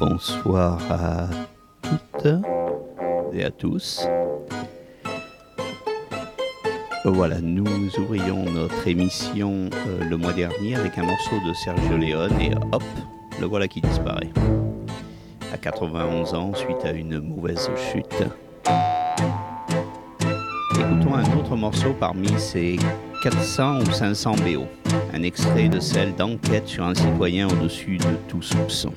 bonsoir à toutes et à tous. Voilà, nous ouvrions notre émission euh, le mois dernier avec un morceau de Sergio Leone et hop, le voilà qui disparaît. À 91 ans, suite à une mauvaise chute. Écoutons un autre morceau parmi ces 400 ou 500 BO. Un extrait de celle d'enquête sur un citoyen au-dessus de tout soupçon.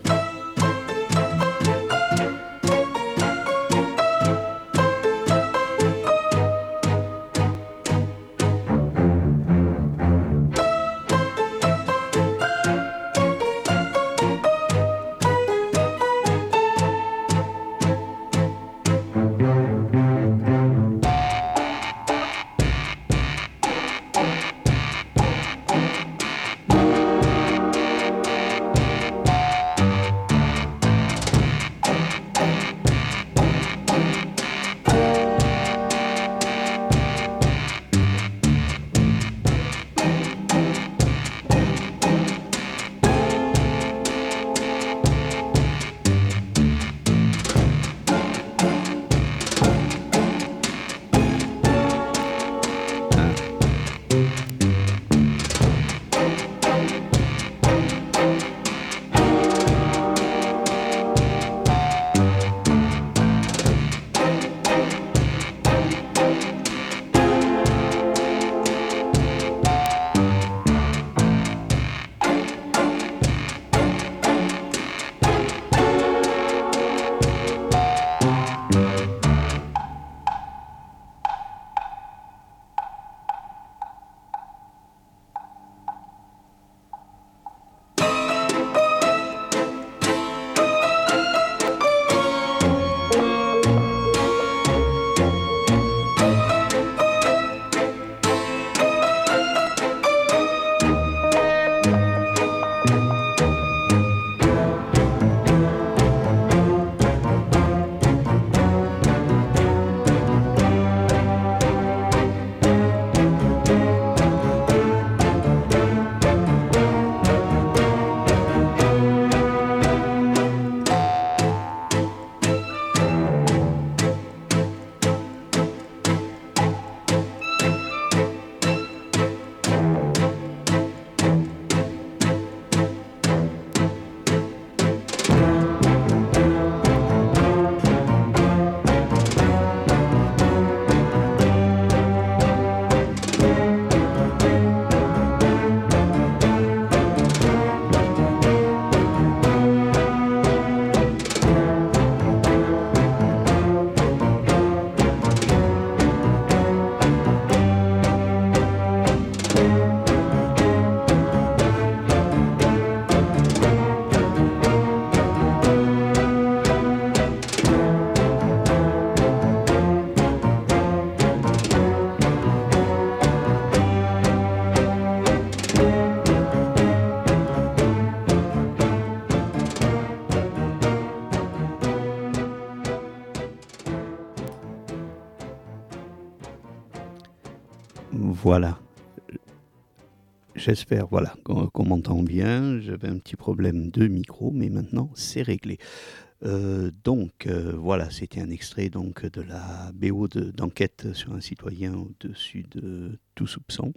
Voilà. J'espère voilà, qu'on m'entend bien. J'avais un petit problème de micro, mais maintenant c'est réglé. Euh, donc euh, voilà, c'était un extrait donc de la BO d'enquête sur un citoyen au-dessus de tout soupçon.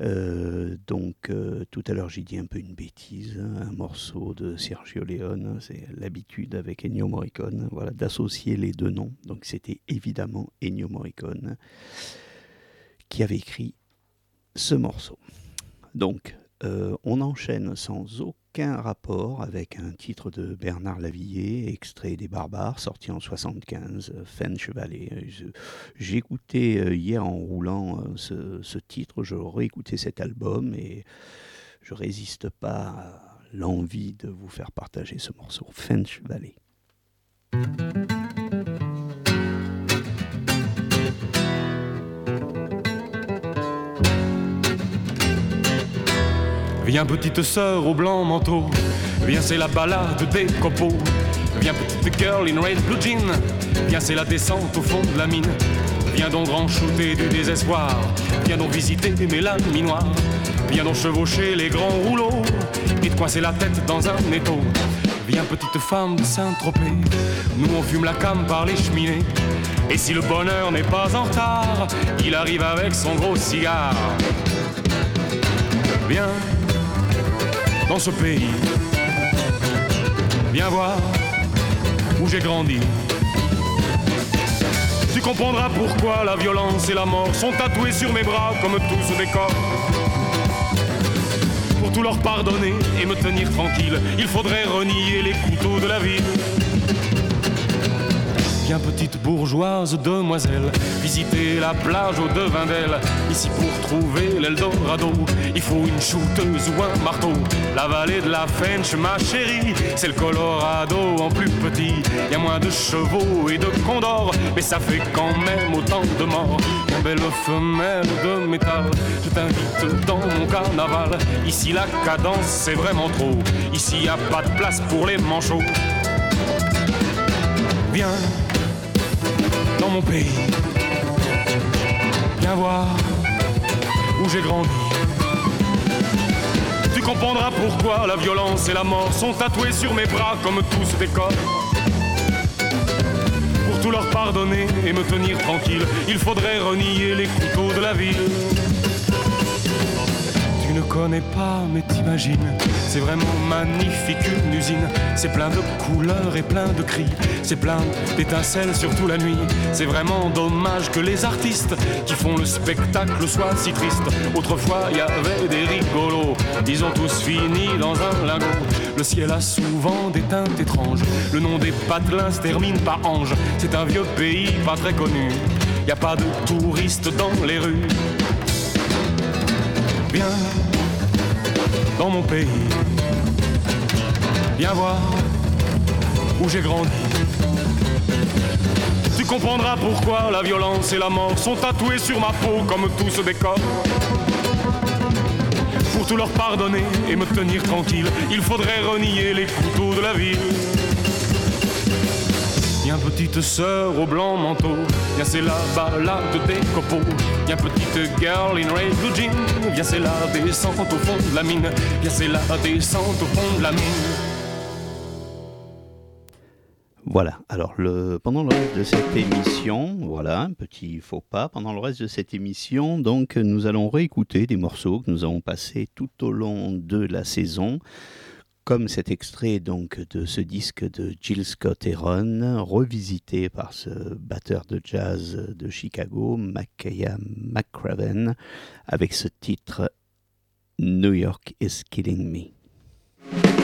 Euh, donc tout à l'heure j'ai dit un peu une bêtise, un morceau de Sergio Leone, c'est l'habitude avec Ennio Morricone, voilà, d'associer les deux noms. Donc c'était évidemment Ennio Morricone qui avait écrit ce morceau. Donc, euh, on enchaîne sans aucun rapport avec un titre de Bernard Lavillier, extrait des Barbares, sorti en 75, Fen Chevalet. J'ai écouté euh, hier en roulant euh, ce, titre, je réécouté cet album et je résiste pas à l'envie de vous faire partager ce morceau, Fench Valley. Viens petite sœur au blanc manteau, viens c'est la balade des copeaux. Viens petite girl in red blue jean, viens c'est la descente au fond de la mine. Viens donc grand shooter du désespoir, viens donc visiter mes lames Viens donc chevaucher les grands rouleaux et te coincer la tête dans un étau. Viens petite femme de Saint-Tropez, nous on fume la cam par les cheminées. Et si le bonheur n'est pas en retard, il arrive avec son gros cigare. Viens dans ce pays, viens voir où j'ai grandi. Tu comprendras pourquoi la violence et la mort sont tatoués sur mes bras comme tout ce décor tout leur pardonner et me tenir tranquille. Il faudrait renier les couteaux de la ville. Viens petite bourgeoise demoiselle, visiter la plage au devin d'elle. Ici pour trouver l'Eldorado, il faut une shooteuse ou un marteau. La vallée de la Fench, ma chérie, c'est le Colorado en plus petit. Y a moins de chevaux et de condors, mais ça fait quand même autant de morts. Une belle femelle de métal, je t'invite dans mon carnaval. Ici la cadence c'est vraiment trop, ici y a pas de place pour les manchots. Viens dans mon pays. Viens voir où j'ai grandi. Tu comprendras pourquoi la violence et la mort sont tatoués sur mes bras comme tous des corps. Pour tout leur pardonner et me tenir tranquille, il faudrait renier les couteaux de la ville ne connais pas, mais c'est vraiment magnifique une usine. C'est plein de couleurs et plein de cris, c'est plein d'étincelles surtout la nuit. C'est vraiment dommage que les artistes qui font le spectacle soient si tristes. Autrefois, il y avait des rigolos, ils ont tous fini dans un lingot. Le ciel a souvent des teintes étranges, le nom des patelins se termine par ange. C'est un vieux pays pas très connu, y a pas de touristes dans les rues. Viens dans mon pays. Viens voir où j'ai grandi. Tu comprendras pourquoi la violence et la mort sont tatoués sur ma peau comme tout ce décor. Pour tout leur pardonner et me tenir tranquille, il faudrait renier les couteaux de la ville. Petite sœur au blanc manteau, viens c'est la balade des copeaux. Viens petite girl in red blue jean, viens c'est la descente au fond de la mine. Viens c'est la descente au fond de la mine. Voilà, alors le, pendant le reste de cette émission, voilà, un petit faux pas, pendant le reste de cette émission, donc nous allons réécouter des morceaux que nous avons passés tout au long de la saison comme cet extrait donc de ce disque de Jill Scott Heron, revisité par ce batteur de jazz de Chicago, Makaya McCraven, avec ce titre New York is Killing Me.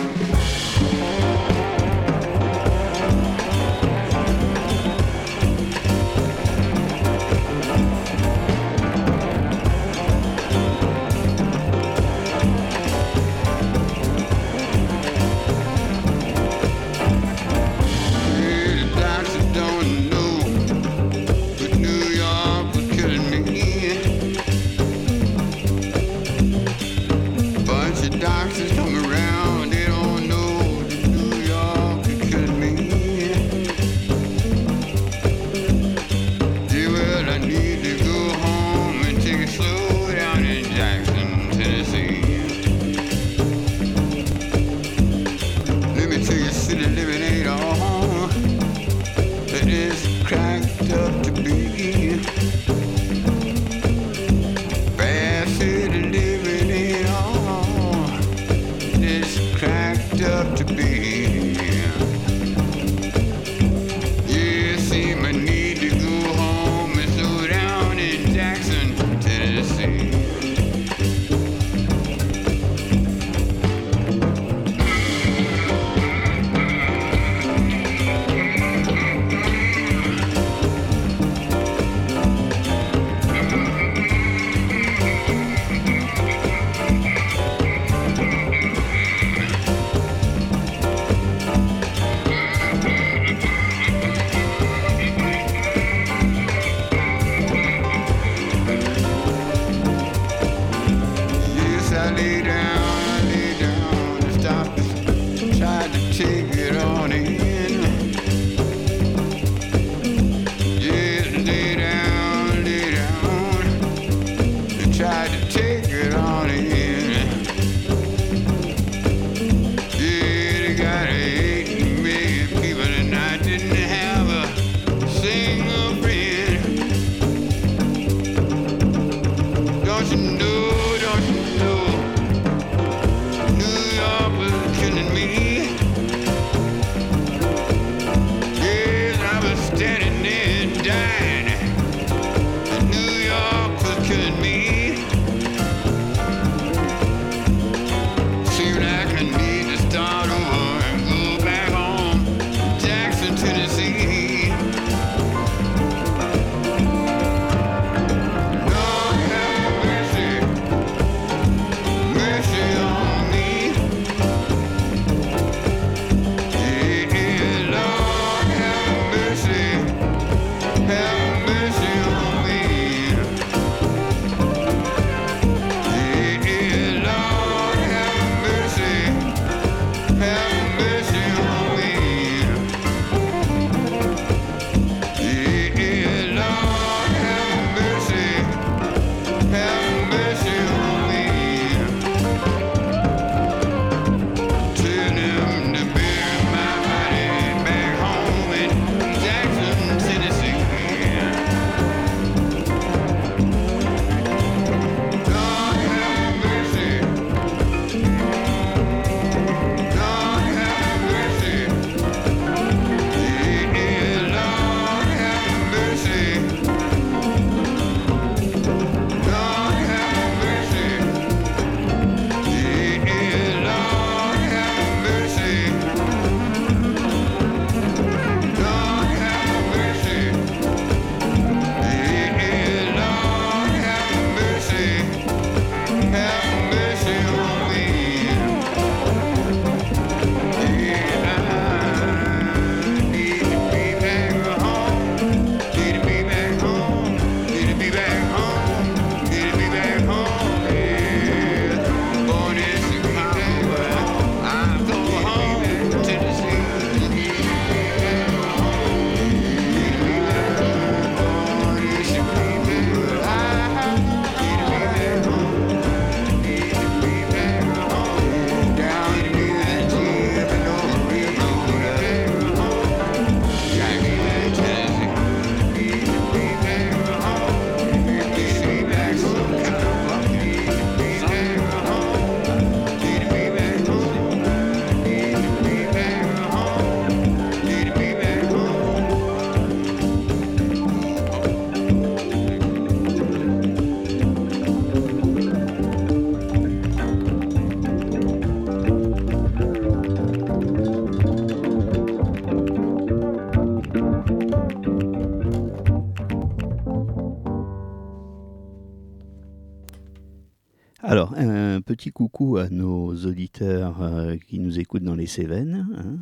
Petit coucou à nos auditeurs euh, qui nous écoutent dans les Cévennes. Hein.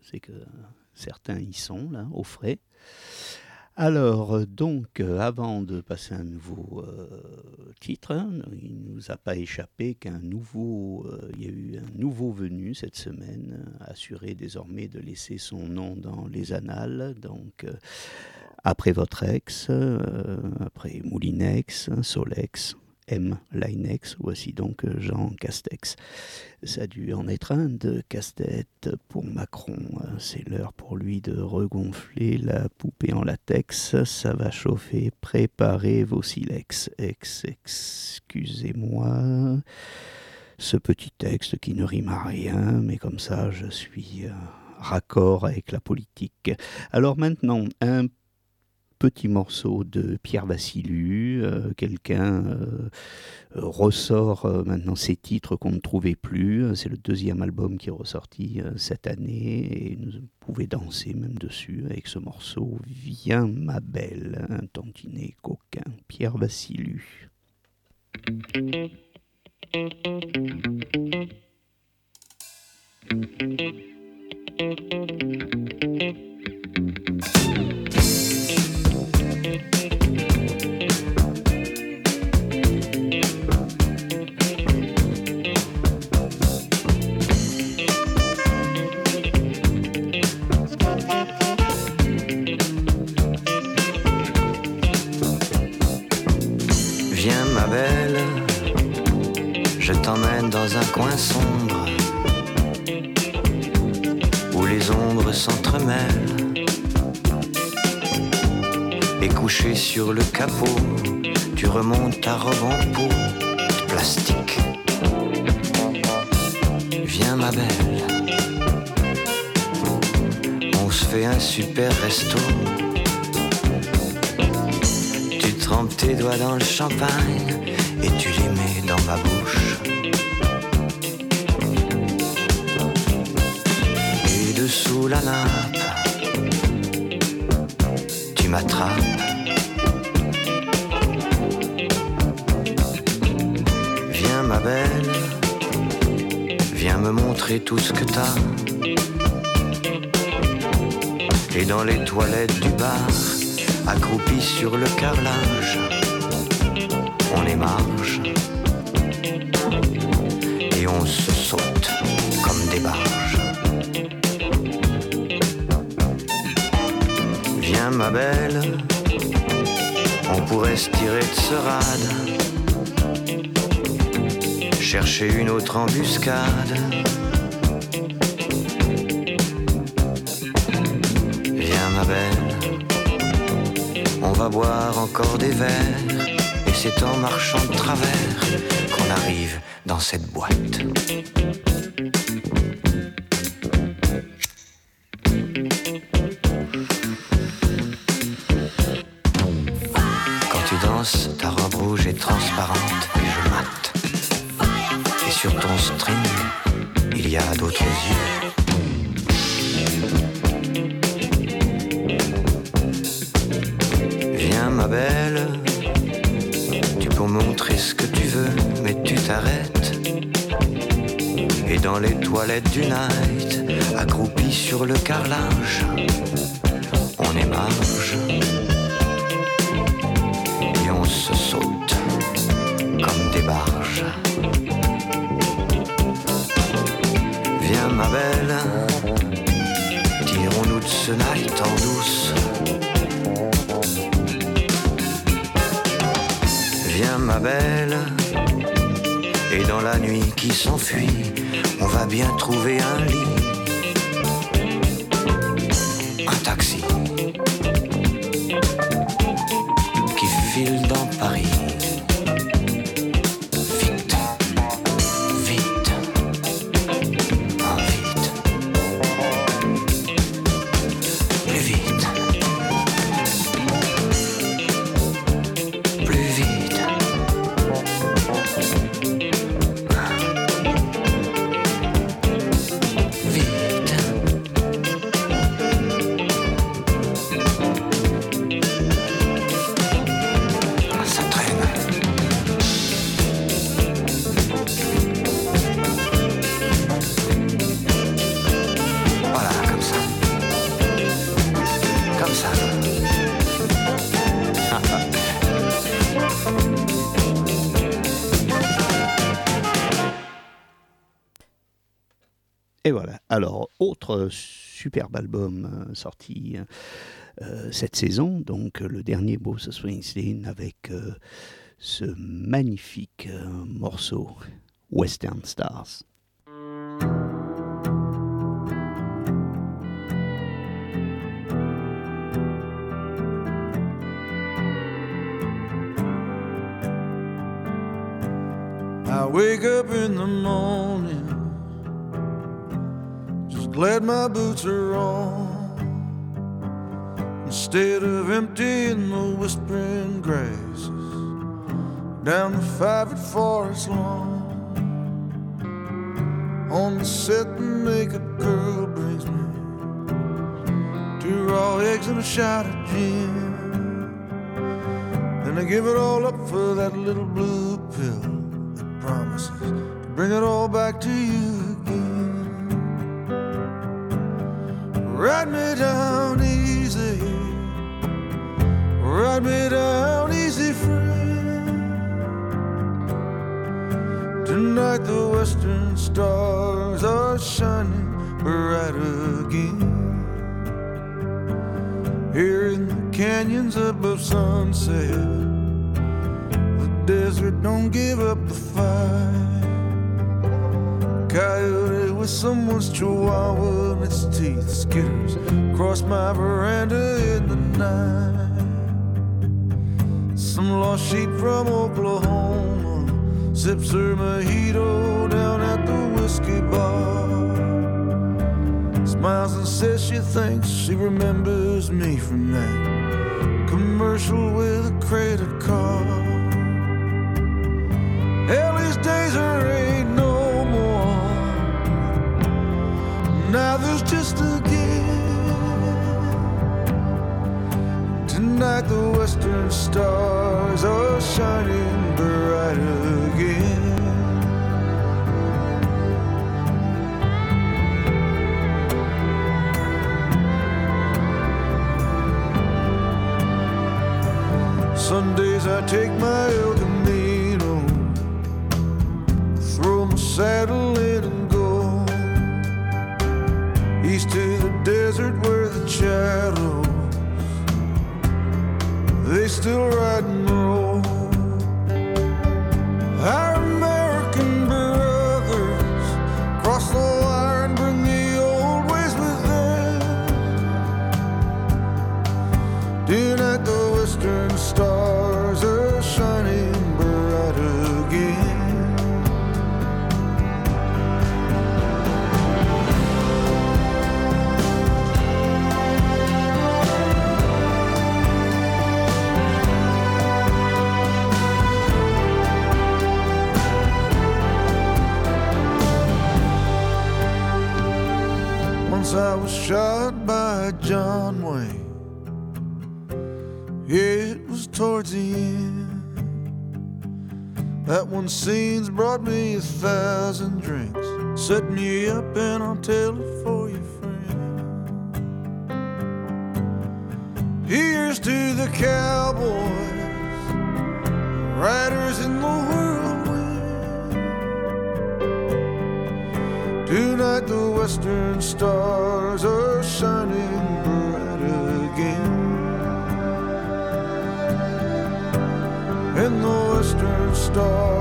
C'est que certains y sont, là, au frais. Alors, donc, euh, avant de passer un nouveau euh, titre, hein, il ne nous a pas échappé qu'un nouveau, il y a eu un nouveau venu cette semaine, assuré désormais de laisser son nom dans les annales. Donc, après votre ex, après Moulinex, Solex, M. Linex, voici donc euh, Jean Castex. Ça a dû en être un de casse-tête pour Macron. C'est l'heure pour lui de regonfler la poupée en latex. Ça va chauffer, préparez vos silex. excusez-moi. Ce petit texte qui ne rime à rien, mais comme ça je suis euh, raccord avec la politique. Alors maintenant, un petit morceau de Pierre Vassilu. Euh, quelqu'un euh, ressort euh, maintenant ces titres qu'on ne trouvait plus. C'est le deuxième album qui est ressorti cette année et vous pouvez danser même dessus avec ce morceau Viens ma belle, un tantinet coquin. Pierre Vassilu. Dans un coin sombre où les ombres s'entremêlent Et couché sur le capot, tu remontes ta robe en peau de plastique. Viens ma belle, on se fait un super resto. Tu trempes tes doigts dans le champagne et tu les mets dans ma bouche. Sous la nappe, tu m'attrapes. Viens ma belle, viens me montrer tout ce que t'as. Et dans les toilettes du bar, accroupi sur le carrelage, on émarge ma belle, on pourrait se tirer de ce rade, chercher une autre embuscade. Viens ma belle, on va boire encore des verres, et c'est en marchant de travers qu'on arrive dans cette boîte. Et dans les toilettes du night, accroupi sur le carrelage, on émarge et on se saute comme des barges. Viens ma belle, tirons-nous de ce night en douce. Viens ma belle, la nuit qui s'enfuit, on va bien trouver un lit. Autre superbe album euh, sorti euh, cette saison, donc le dernier Bruce Springsteen avec euh, ce magnifique morceau Western Stars. Glad my boots are on. Instead of emptying the whispering grasses down the five forest lawn. On the set, the naked girl brings me two raw eggs and a shot of gin. And I give it all up for that little blue pill that promises to bring it all back to you Ride me down easy, ride me down easy, friend. Tonight the western stars are shining bright again. Here in the canyons above sunset, the desert don't give up the fight. Coyote with someone's chihuahua and its teeth skitters across my veranda in the night. Some lost sheep from Oklahoma sips her mojito down at the whiskey bar. Smiles and says she thinks she remembers me from that commercial with a credit card. Now there's just a gift. Tonight the western stars are shining bright again. Sundays I take my El Camino, throw my saddle still riding John Wayne. It was towards the end. That one scene's brought me a thousand drinks. Set me up and I'll tell it for you, friend. Here's to the cowboys, riders in the whirlwind. Tonight the western stars are shining western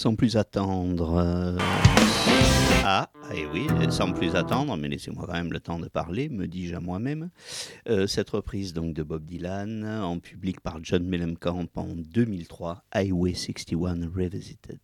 Sans plus attendre. Ah, et oui, sans plus attendre, mais laissez-moi quand même le temps de parler, me dis-je à moi-même. Euh, cette reprise donc de Bob Dylan en public par John Mellencamp en 2003, Highway 61 Revisited.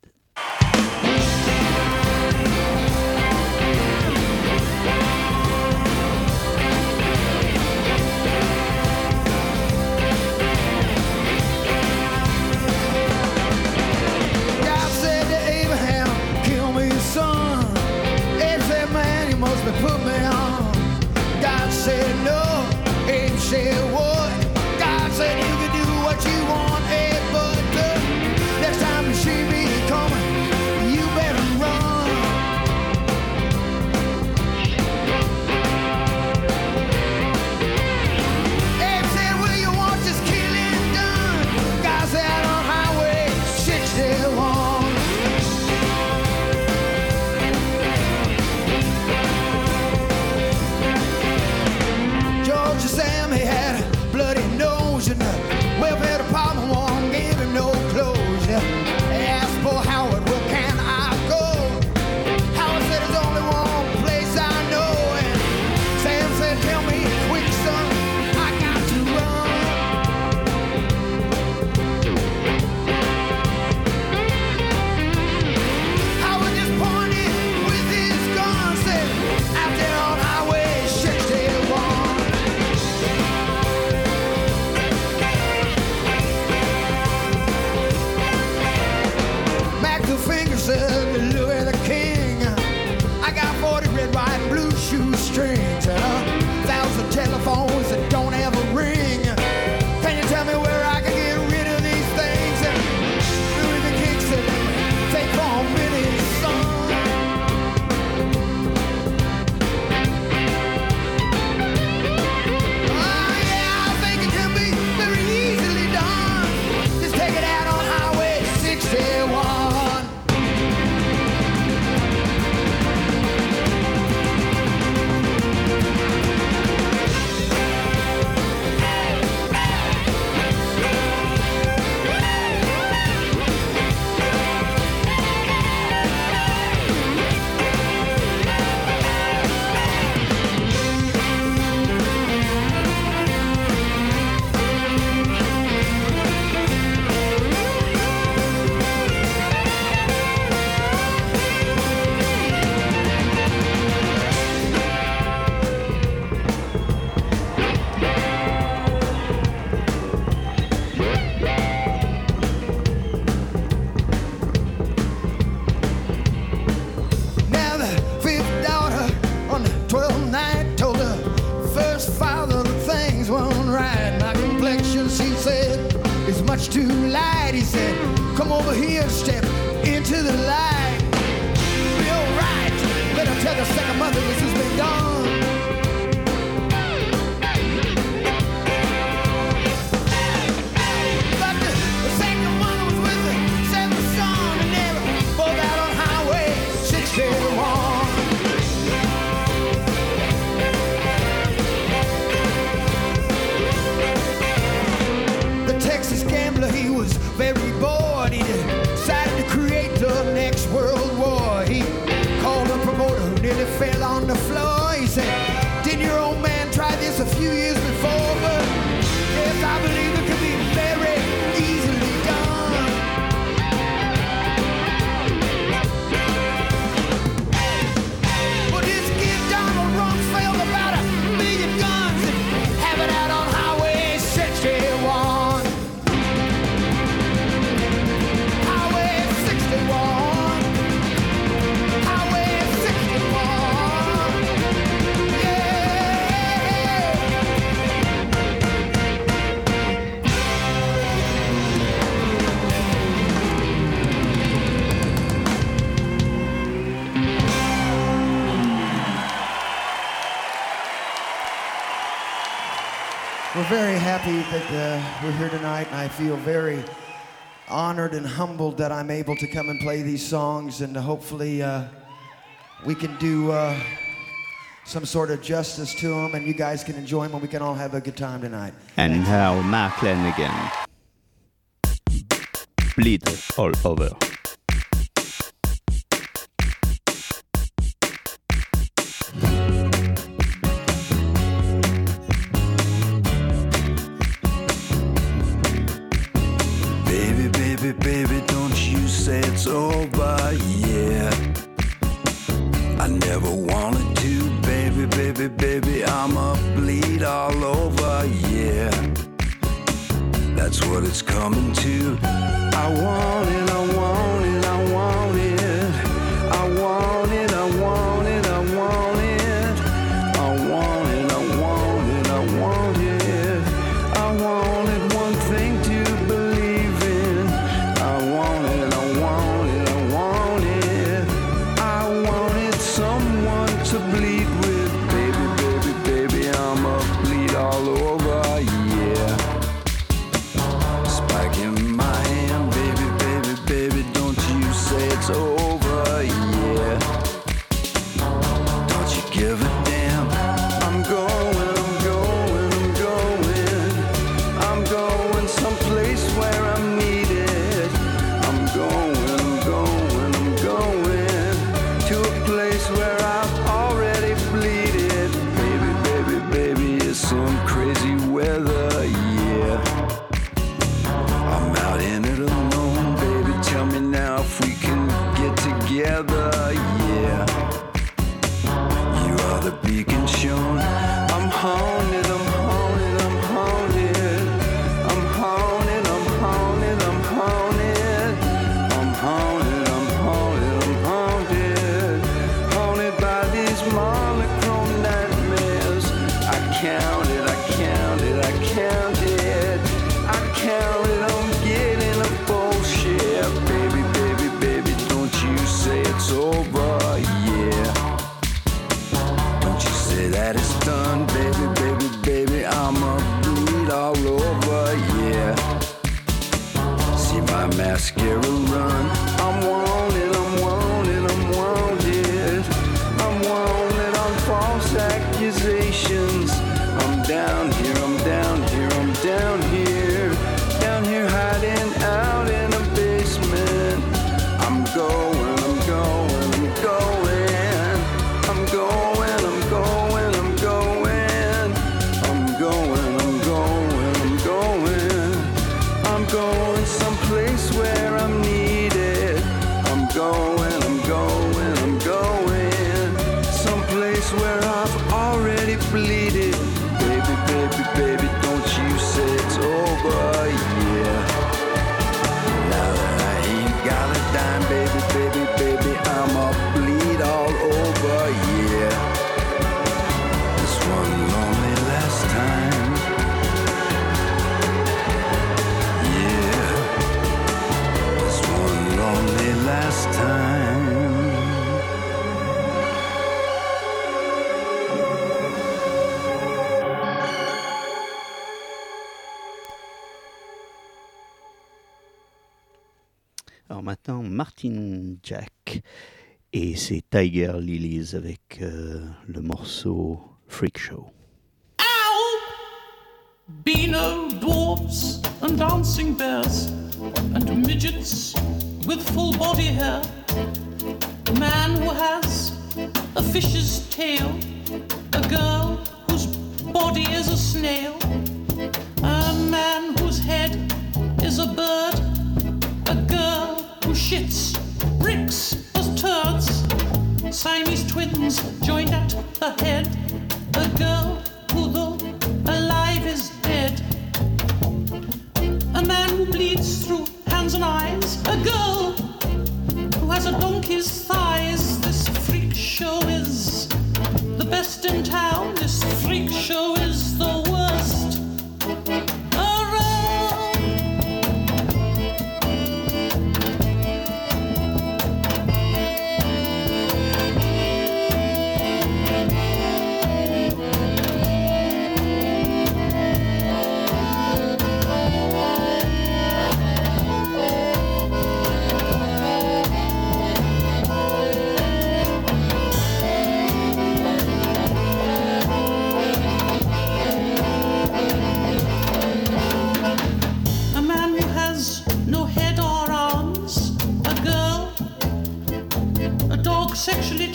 step into the light. Feel right. Better tell the second mother this has been done. very happy that uh, we're here tonight, and I feel very honored and humbled that I'm able to come and play these songs, and hopefully uh, we can do uh, some sort of justice to them, and you guys can enjoy them, and we can all have a good time tonight. And now Mark Lanigan, bleed all over. Baby, baby, don't you say it's over yeah. I never wanted to, baby, baby, baby, I'ma bleed all over, yeah. That's what it's coming to. I want it, I want it. it's done, baby, baby, baby, I'ma bleed all over, yeah. See my mascara run. L'instant Martin Jack et c'est Tiger Lilies avec euh, le morceau Freak Show. Ow! Beano dwarfs and dancing bears and midgets with full body hair. A man who has a fish's tail, a girl whose body is a snail, a man whose head is a bird, shits bricks as turds, Siamese twins joined at the head, a girl who though alive is dead. A man who bleeds through hands and eyes. A girl who has a donkey's thighs. This freak show is the best in town.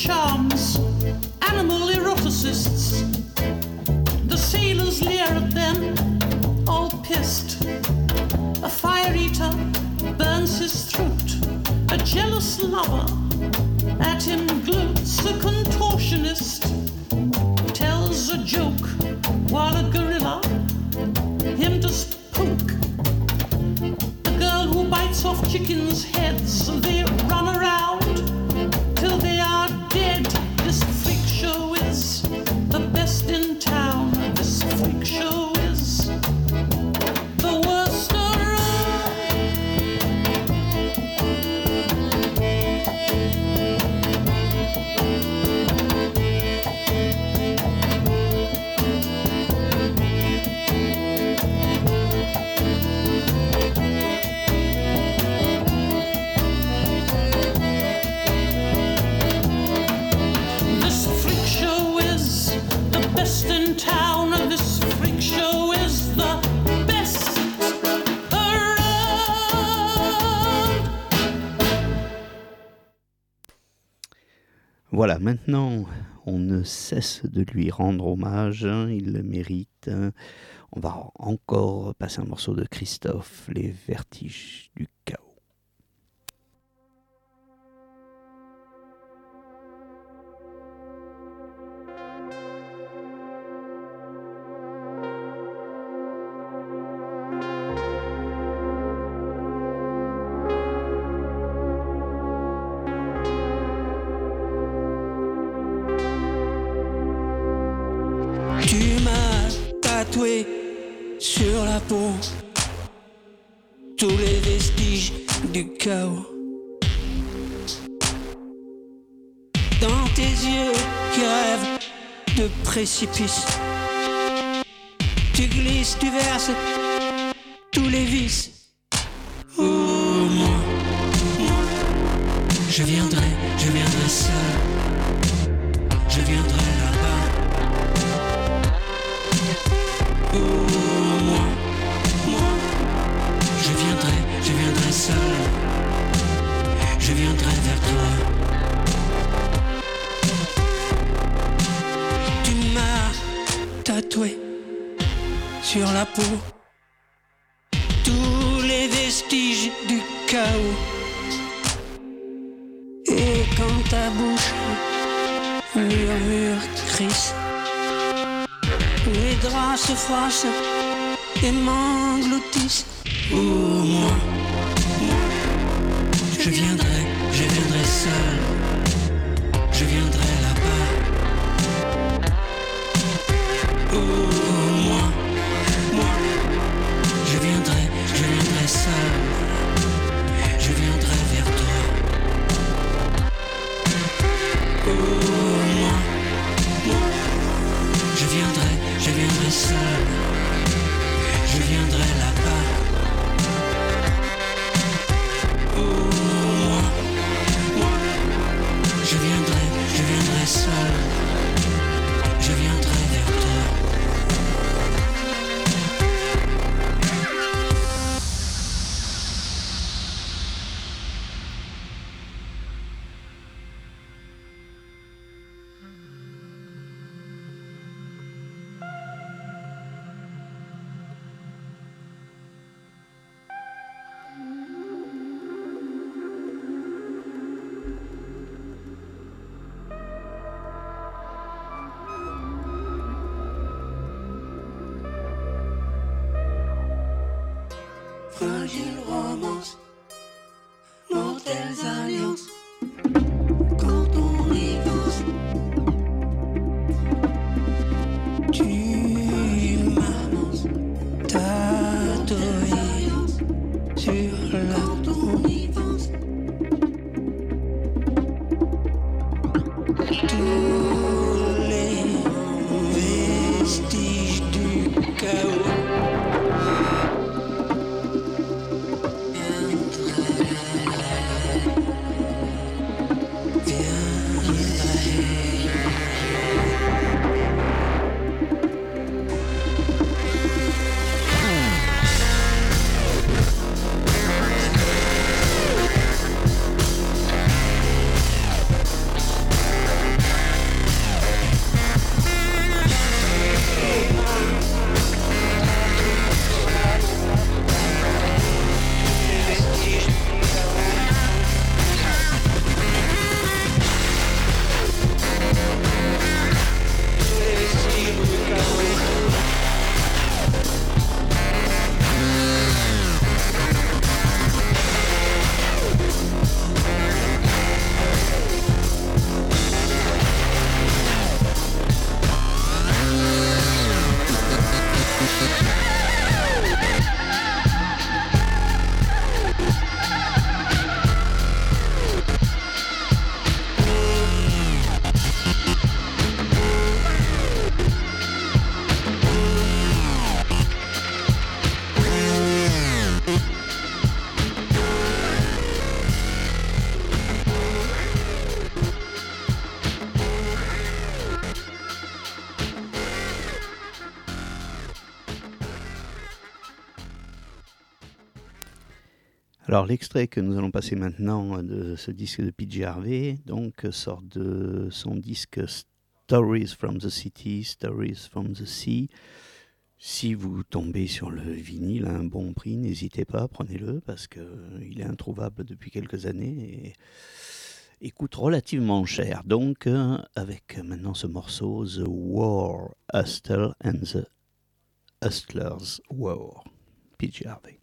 Charms. Animal eroticists. The sailors leer at them, all pissed. A fire eater burns his throat. A jealous lover at him gloats. Voilà, maintenant, on ne cesse de lui rendre hommage, hein, il le mérite. hein. On va encore passer un morceau de Christophe, Les Vertiges du chaos. Dans tes yeux qui rêvent de précipice, tu glisses, tu verses tous les vices. Oh, moi, moi, je viendrai, je viendrai seul, je viendrai là-bas. Oh, moi, moi, je viendrai, je viendrai seul, je viendrai vers toi. Tu m'as tatoué sur la peau tous les vestiges du chaos. Et quand ta bouche murmure Christ, les draps se froissent et m'engloutissent. Oh, moi, je viendrai, je viendrai seul, je viendrai là-bas. Oh, moi, moi, je viendrai, je viendrai seul, je viendrai vers toi. Oh, moi, moi, je viendrai, je viendrai seul, je viendrai là-bas. L'extrait que nous allons passer maintenant euh, de ce disque de PJ Harvey, donc euh, sort de son disque Stories from the City, Stories from the Sea. Si vous tombez sur le vinyle à un bon prix, n'hésitez pas, prenez-le parce qu'il euh, est introuvable depuis quelques années et, et coûte relativement cher. Donc avec maintenant ce morceau The War, Hustle and the Hustlers War, PJ Harvey.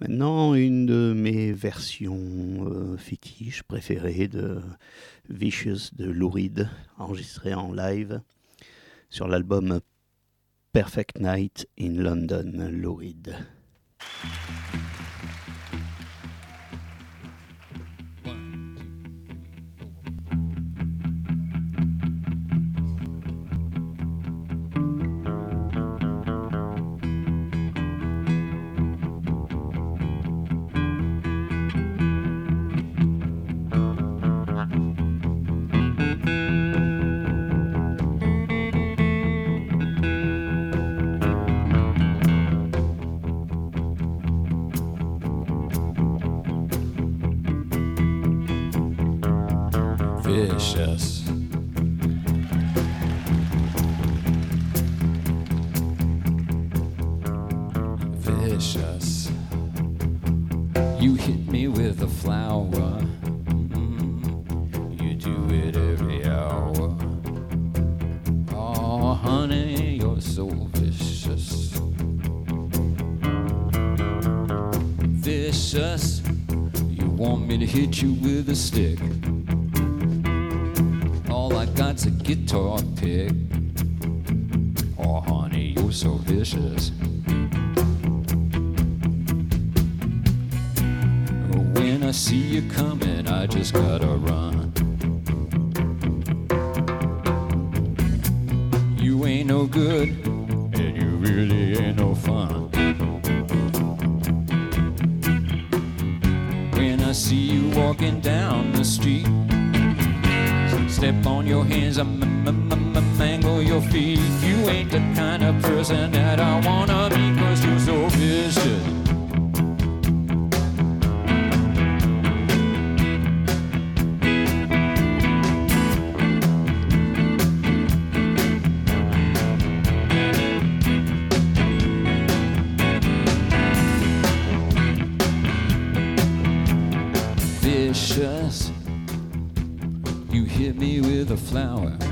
Maintenant, une de mes versions euh, fétiches préférées de Vicious de Lou Reed, enregistrée en live sur l'album Perfect Night in London, Lou Reed. your feet. You ain't the kind of person that I wanna be, cause you're so vicious. You hit me with a flower.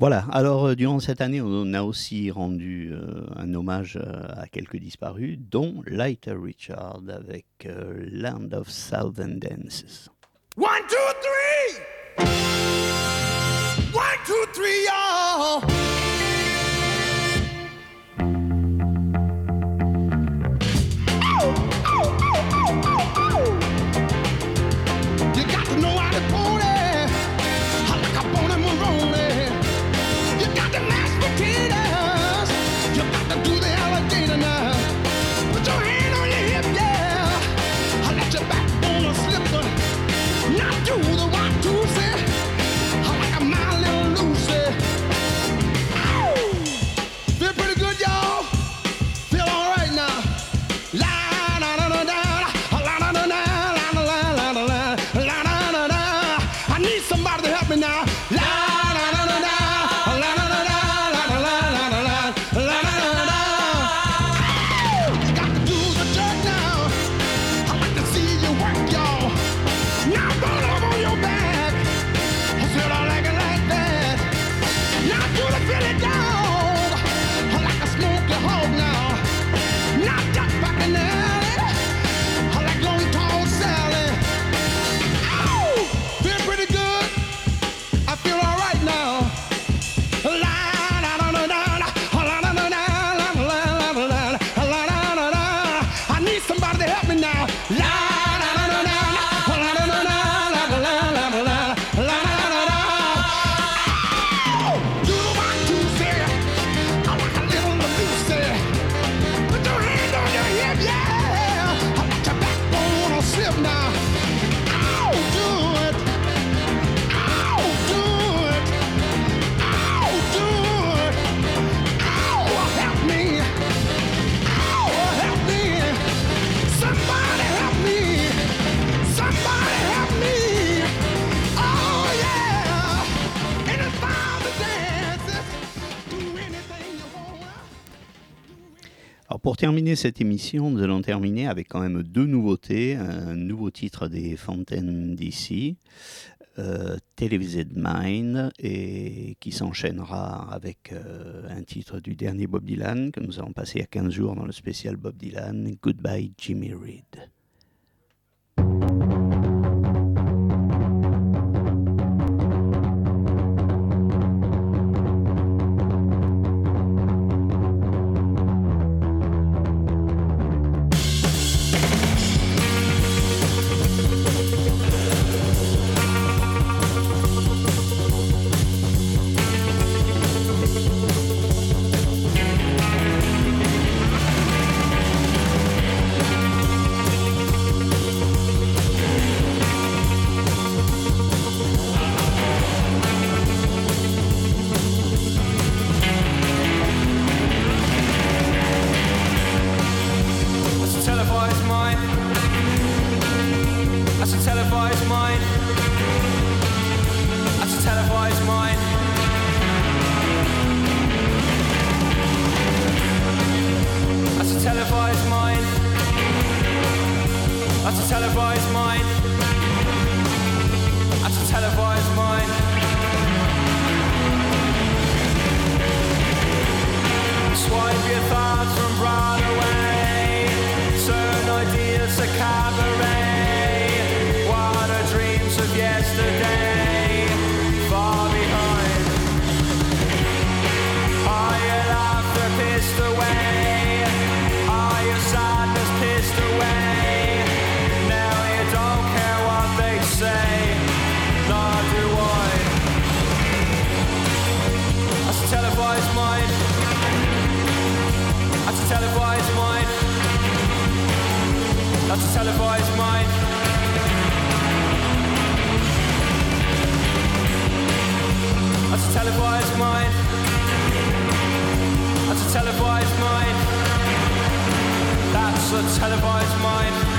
Voilà, alors euh, durant cette année, on a aussi rendu euh, un hommage euh, à quelques disparus, dont Lighter Richard avec Land of Southern Dances. terminer cette émission, nous allons terminer avec quand même deux nouveautés. Un nouveau titre des Fontaines d'ici, euh, Televised Mind, et qui s'enchaînera avec euh, un titre du dernier Bob Dylan que nous avons passé il y a 15 jours dans le spécial Bob Dylan, Goodbye Jimmy Reed. Swipe your thoughts from Broadway. televised mind. That's a televised mind. That's a televised mind.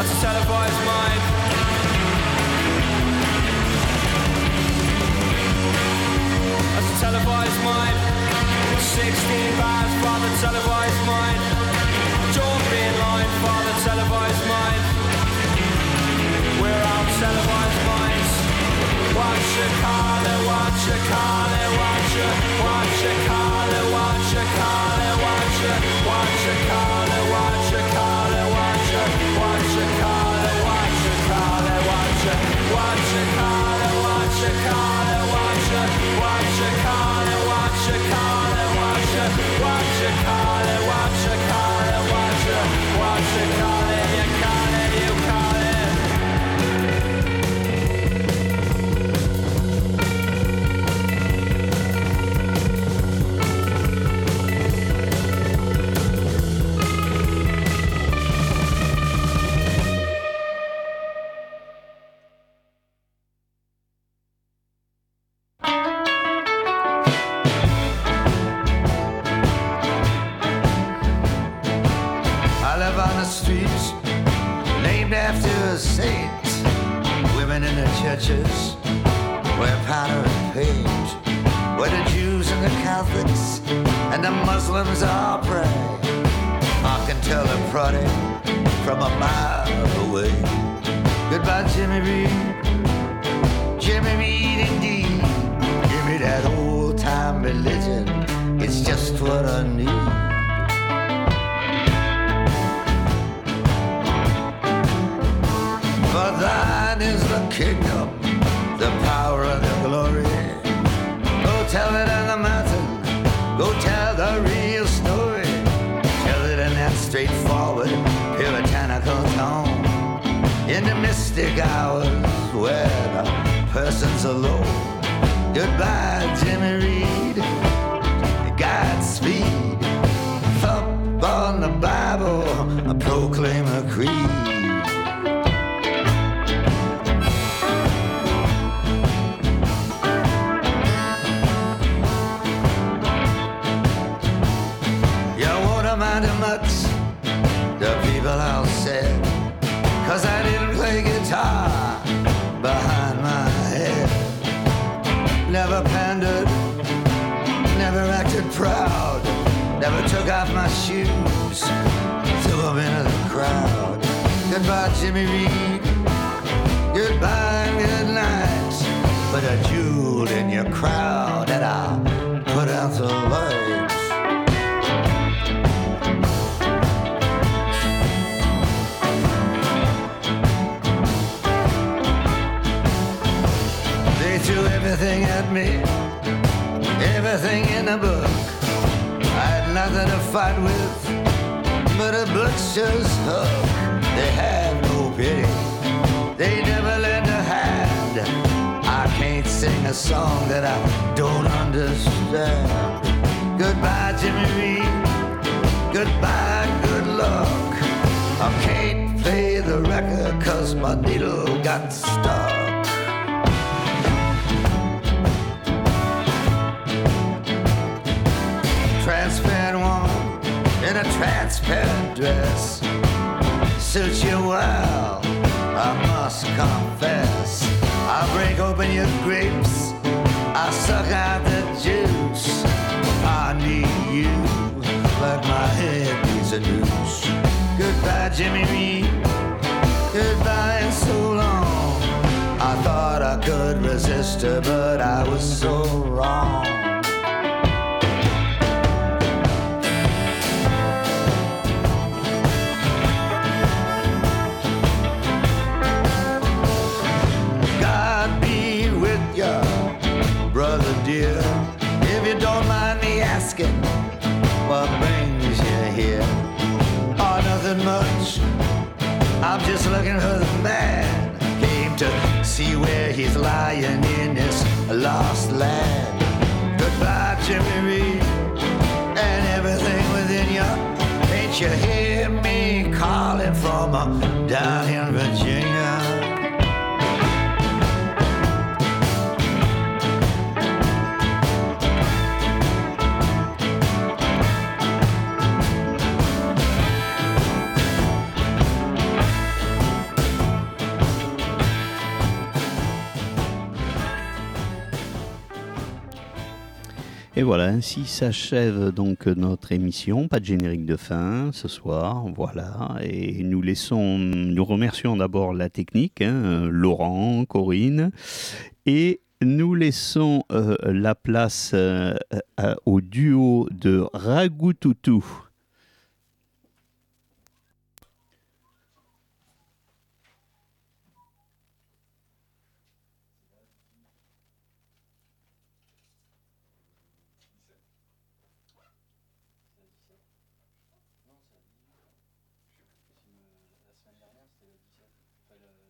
That's televised mind. That's televised mind. 16 bands, father televised mind. Jordan line, father televised mind. We're out televised minds. Watch your car, watch your car, watch your, watch a car, watch your car, watch a. in the mystic hours where the persons alone. Goodbye, Jimmy Reed. Godspeed. Up on the Bible, I proclaim a creed. proud. Never took off my shoes till I'm in the crowd. Goodbye, Jimmy Reed. Goodbye and good night. Put a jewel in your crowd and I'll put out the lights. They threw everything at me, everything in the book. I to fight with but a butcher's hook. They have no pity, they never lend a hand. I can't sing a song that I don't understand. Goodbye, Jimmy Reed. Goodbye, good luck. I can't play the record cause my needle got stuck. Transparent dress suits you well, I must confess. I break open your grapes, I suck out the juice. I need you like my head needs a noose. Goodbye, Jimmy Reed. Goodbye and so long. I thought I could resist her, but I was so wrong. For the man. Came to see where he's lying in this lost land. Goodbye, Jimmy Reed, and everything within you. Ain't you hear me calling from down in Et voilà, ainsi s'achève donc notre émission. Pas de générique de fin ce soir, voilà. Et nous laissons, nous remercions d'abord la technique, hein, Laurent, Corinne, et nous laissons euh, la place euh, euh, au duo de Ragoutoutou